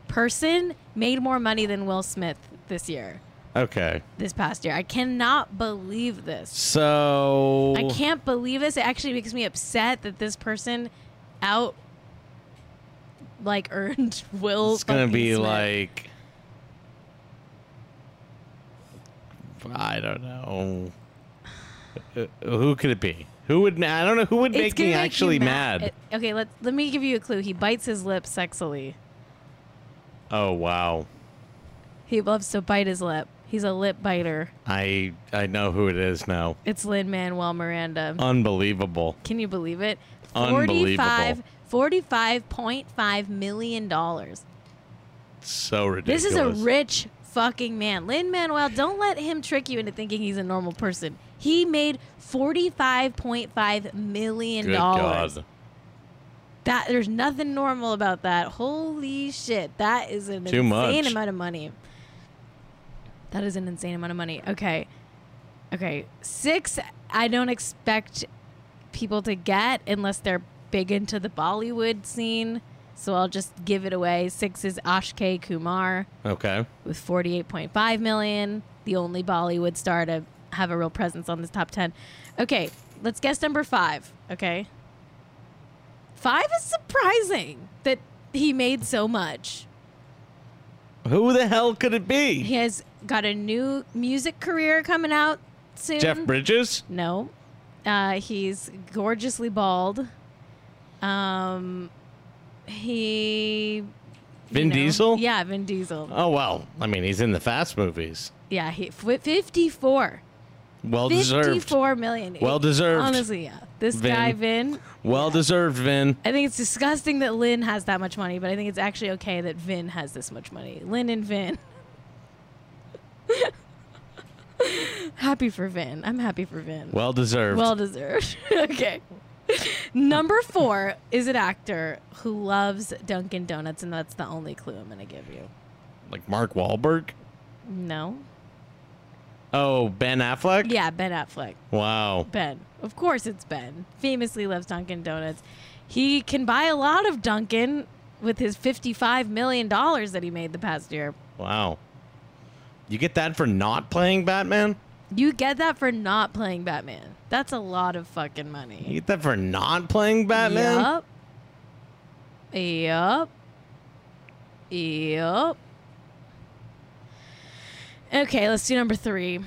[SPEAKER 1] person made more money than Will Smith this year,
[SPEAKER 2] Okay.
[SPEAKER 1] this past year. I cannot believe this.
[SPEAKER 2] So
[SPEAKER 1] I can't believe this. It actually makes me upset that this person out like earned [laughs] Will.
[SPEAKER 2] It's gonna be
[SPEAKER 1] Smith.
[SPEAKER 2] like I don't know. Uh, Who could it be? Who would I don't know who would make me
[SPEAKER 1] make
[SPEAKER 2] actually mad.
[SPEAKER 1] It- okay, let let me give you a clue. He bites his lip sexily.
[SPEAKER 2] oh wow.
[SPEAKER 1] He loves to bite his lip. He's a lip biter.
[SPEAKER 2] I I know who it is now.
[SPEAKER 1] It's Lin Manuel Miranda.
[SPEAKER 2] Unbelievable.
[SPEAKER 1] Can you believe it?
[SPEAKER 2] Unbelievable.
[SPEAKER 1] 45 $45.5 million.
[SPEAKER 2] So ridiculous.
[SPEAKER 1] This is a rich fucking man. Lin Manuel, don't let him trick you into thinking he's a normal person. He made $45.5 million.
[SPEAKER 2] Good God.
[SPEAKER 1] That there's nothing normal about that. Holy shit. That is an
[SPEAKER 2] Too
[SPEAKER 1] insane
[SPEAKER 2] much.
[SPEAKER 1] amount of money. That is an insane amount of money. Okay. Okay. Six, I don't expect people to get unless they're big into the Bollywood scene. So I'll just give it away. Six is Akshay Kumar
[SPEAKER 2] Okay.
[SPEAKER 1] with 48.5 million, the only Bollywood star to have a real presence on this top 10. Okay, let's guess number 5, okay? 5 is surprising that he made so much.
[SPEAKER 2] Who the hell could it be?
[SPEAKER 1] He has got a new music career coming out soon.
[SPEAKER 2] Jeff Bridges?
[SPEAKER 1] No. Uh, he's gorgeously bald. Um, he.
[SPEAKER 2] Vin
[SPEAKER 1] know-
[SPEAKER 2] Diesel?
[SPEAKER 1] Yeah, Vin Diesel.
[SPEAKER 2] Oh well, I mean he's in the Fast movies.
[SPEAKER 1] Yeah, he f- 54.
[SPEAKER 2] Well deserved.
[SPEAKER 1] 54 million.
[SPEAKER 2] Well deserved.
[SPEAKER 1] Honestly, yeah. This
[SPEAKER 2] Vin.
[SPEAKER 1] guy, Vin,
[SPEAKER 2] Well deserved, Vin.
[SPEAKER 1] I think it's disgusting that Lin has that much money, but I think it's actually okay that Vin has this much money. Lin and Vin. [laughs] happy for Vin. I'm happy for Vin.
[SPEAKER 2] Well deserved.
[SPEAKER 1] Well deserved. [laughs] okay. Number four is an actor who loves Dunkin' Donuts, and that's the only clue I'm going to give you.
[SPEAKER 2] like Mark Wahlberg.
[SPEAKER 1] No.
[SPEAKER 2] Oh, Ben Affleck.
[SPEAKER 1] Yeah, Ben Affleck.
[SPEAKER 2] Wow.
[SPEAKER 1] Ben. Of course it's Ben. Famously loves Dunkin' Donuts. He can buy a lot of Dunkin' with his $55 million that he made the past year.
[SPEAKER 2] Wow. You get that for not playing Batman?
[SPEAKER 1] You get that for not playing Batman. That's a lot of fucking money.
[SPEAKER 2] You get that for not playing Batman?
[SPEAKER 1] Yup. Yup. Yup. Okay, let's do number three.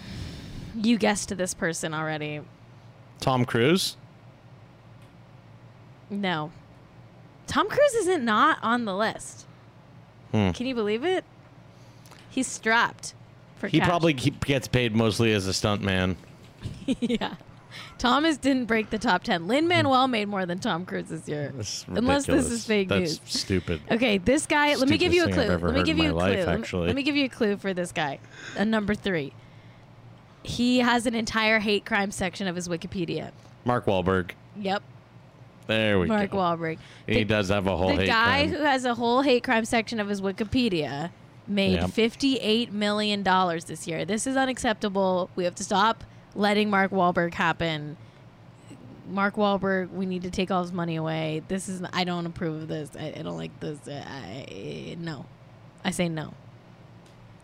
[SPEAKER 1] You guessed this person already.
[SPEAKER 2] Tom Cruise?
[SPEAKER 1] No. Tom Cruise isn't not on the list.
[SPEAKER 2] Hmm.
[SPEAKER 1] Can you believe it? He's strapped for
[SPEAKER 2] He
[SPEAKER 1] cash.
[SPEAKER 2] probably gets paid mostly as a stunt man. [laughs]
[SPEAKER 1] yeah. Thomas didn't break the top 10. Lin Manuel hmm. made more than Tom Cruise this year. Unless this is fake
[SPEAKER 2] That's
[SPEAKER 1] news.
[SPEAKER 2] stupid.
[SPEAKER 1] Okay, this guy, let me give you a clue.
[SPEAKER 2] thing I've ever
[SPEAKER 1] Let me give you a clue.
[SPEAKER 2] life,
[SPEAKER 1] Let me-. Let me give you a clue for this guy. A number 3. He has an entire hate crime section of his Wikipedia.
[SPEAKER 2] Mark Wahlberg.
[SPEAKER 1] Yep,
[SPEAKER 2] There we
[SPEAKER 1] Mark
[SPEAKER 2] go.
[SPEAKER 1] Mark Wahlberg.
[SPEAKER 2] He
[SPEAKER 1] The-
[SPEAKER 2] does have a whole
[SPEAKER 1] the guy
[SPEAKER 2] crime.
[SPEAKER 1] who has a whole hate crime section of his Wikipedia made
[SPEAKER 2] Yep.
[SPEAKER 1] $58 million this year. This is unacceptable. We have to stop letting Mark Wahlberg happen. Mark Wahlberg, we need to take all his money away. This is, I don't approve of this. I, I don't like this. I, no. I say no.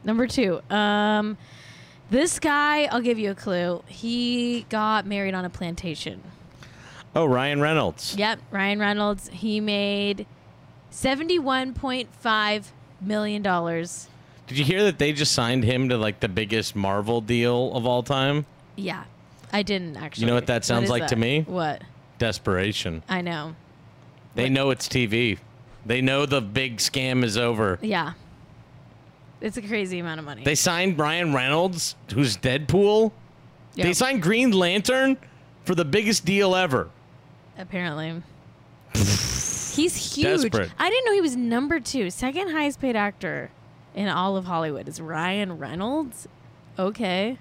[SPEAKER 1] Number two, um, this guy, I'll give you a clue. He got married on a plantation.
[SPEAKER 2] oh, Ryan Reynolds.
[SPEAKER 1] Yep, Ryan Reynolds. He made seventy-one point five million dollars.
[SPEAKER 2] Did you hear that they just signed him to like the biggest Marvel deal of all time?
[SPEAKER 1] Yeah, I didn't actually.
[SPEAKER 2] You know what that sounds
[SPEAKER 1] is
[SPEAKER 2] like to me?
[SPEAKER 1] What?
[SPEAKER 2] Desperation.
[SPEAKER 1] I know.
[SPEAKER 2] They
[SPEAKER 1] What?
[SPEAKER 2] know it's TV. They know the big scam is over.
[SPEAKER 1] Yeah, it's a crazy amount of money.
[SPEAKER 2] They signed Ryan Reynolds, who's Deadpool.
[SPEAKER 1] Yep,
[SPEAKER 2] They signed Green Lantern for the biggest deal ever.
[SPEAKER 1] apparently. [laughs] He's huge.
[SPEAKER 2] Desperate.
[SPEAKER 1] I didn't know he was number two, second highest paid actor in all of Hollywood. Is Ryan Reynolds? Okay.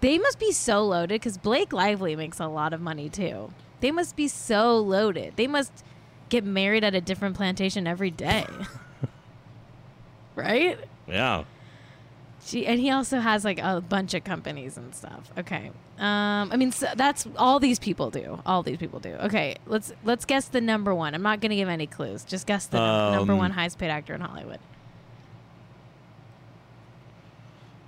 [SPEAKER 1] They must be so loaded because Blake Lively makes a lot of money too. They must be so loaded. They must get married at a different plantation every day. [laughs] right?
[SPEAKER 2] Yeah.
[SPEAKER 1] Gee, and he also has like a bunch of companies and stuff. Okay. Um, I mean, so that's all these people do. All these people do. Okay, let's let's guess the number one. I'm not going to give any clues. Just guess the num- number
[SPEAKER 2] Um,
[SPEAKER 1] one highest paid actor in Hollywood.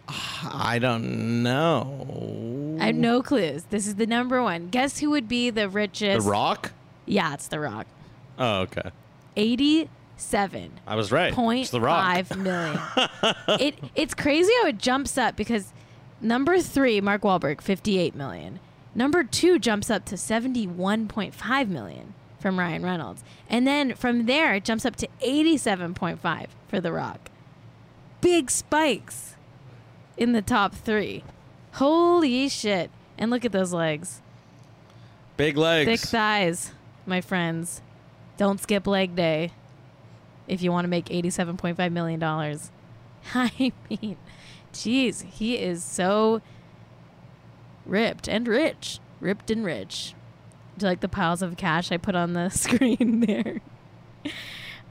[SPEAKER 2] I don't know.
[SPEAKER 1] I have no clues. This is the number one. Guess who would be the richest? The?
[SPEAKER 2] Rock?
[SPEAKER 1] Yeah, it's The Rock.
[SPEAKER 2] Oh, okay.
[SPEAKER 1] Eighty-seven
[SPEAKER 2] I was right.
[SPEAKER 1] point
[SPEAKER 2] It's The Rock.
[SPEAKER 1] five million. [laughs] it it's crazy how it jumps up because number three, Mark Wahlberg, fifty-eight million. Number two jumps up to seventy-one point five million from Ryan Reynolds, and then from there it jumps up to eighty-seven point five for The Rock. Big spikes in the top three. Holy shit! And look at those legs,
[SPEAKER 2] Big legs.
[SPEAKER 1] thick thighs, my friends. Don't skip leg day if you want to make $87.5 million. [laughs] I mean, jeez, he is so ripped and rich. Ripped and rich. Do you like the piles of cash I put on the [laughs] screen there?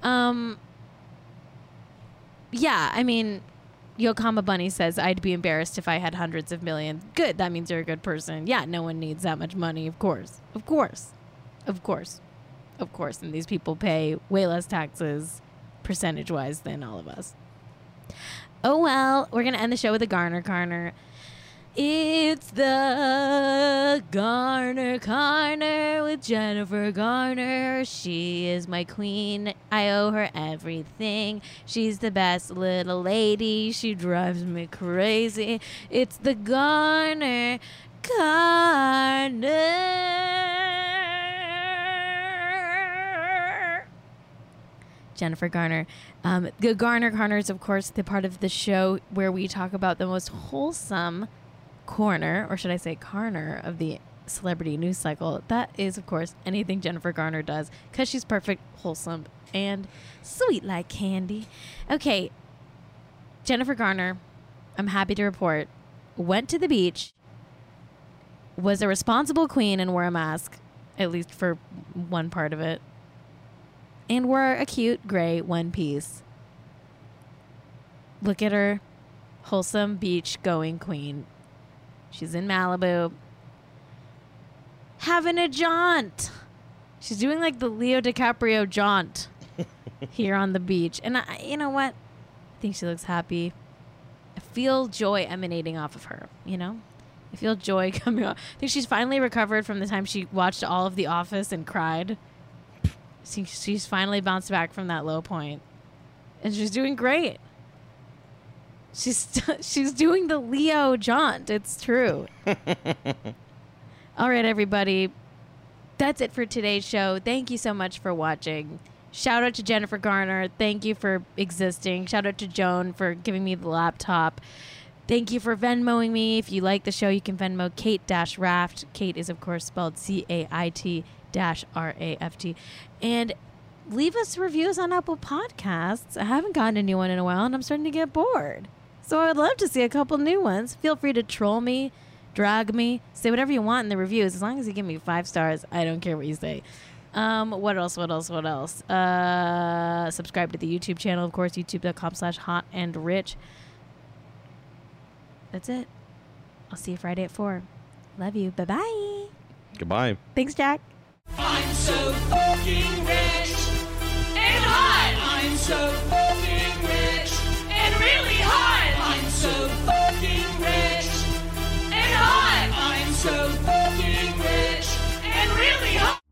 [SPEAKER 1] um, yeah, I mean, Yokama Bunny says, I'd be embarrassed if I had hundreds of millions. Good. That means you're a good person. Yeah, no one needs that much money. Of course. Of course. Of course. Of course. And these people pay way less taxes percentage wise than all of us. Oh, well, we're to end the show with a Garner Garner. It's the Garner Garner with Jennifer Garner. She is my queen. I owe her everything. She's the best little lady. She drives me crazy. It's the Garner Garner. Jennifer Garner. Um, the Garner Garner is, of course, the part of the show where we talk about the most wholesome corner, or should I say, corner of the celebrity news cycle. That is, of course, anything Jennifer Garner does because she's perfect, wholesome, and sweet like candy. Okay, Jennifer Garner, I'm happy to report, went to the beach, was a responsible queen, and wore a mask, at least for one part of it, and wore a cute gray one piece. Look at her, wholesome beach going queen. She's in Malibu. Having a jaunt. She's doing like the Leo DiCaprio jaunt [laughs] here on the beach. And I, you know what? I think she looks happy. I feel joy emanating off of her, you know? I feel joy [laughs] coming off. I think she's finally recovered from the time she watched all of The Office and cried. She's finally bounced back from that low. And she's doing great. She's [laughs] she's doing the Leo jaunt. It's true. [laughs] All right, everybody. That's it for today's show. Thank you so much for watching. Shout out to Jennifer Garner. Thank you for existing. Shout out to Joan for giving me the laptop. Thank you for Venmoing me. If you like the show, you can Venmo Cait Raft. Cait is, of course, spelled C A I T R A F T. And leave us reviews on Apple Podcasts. I haven't gotten a new one in a while, and I'm starting to get bored. So I would love to see a couple new ones. Feel free to troll me, drag me, say whatever you want in the reviews. As long as you give me five stars, I don't care what you say. Um, what else? What else? What else? Uh, subscribe to the YouTube channel, of course, youtube.com slash hot and rich. That's it. I'll see you Friday at 4. Love you. Bye bye.
[SPEAKER 2] Goodbye.
[SPEAKER 1] Thanks, Jack.
[SPEAKER 4] I'm so fucking rich
[SPEAKER 3] and hot. I'm so fucking rich and really hot. I'm so fucking rich and hot. I'm so fucking rich and really hot.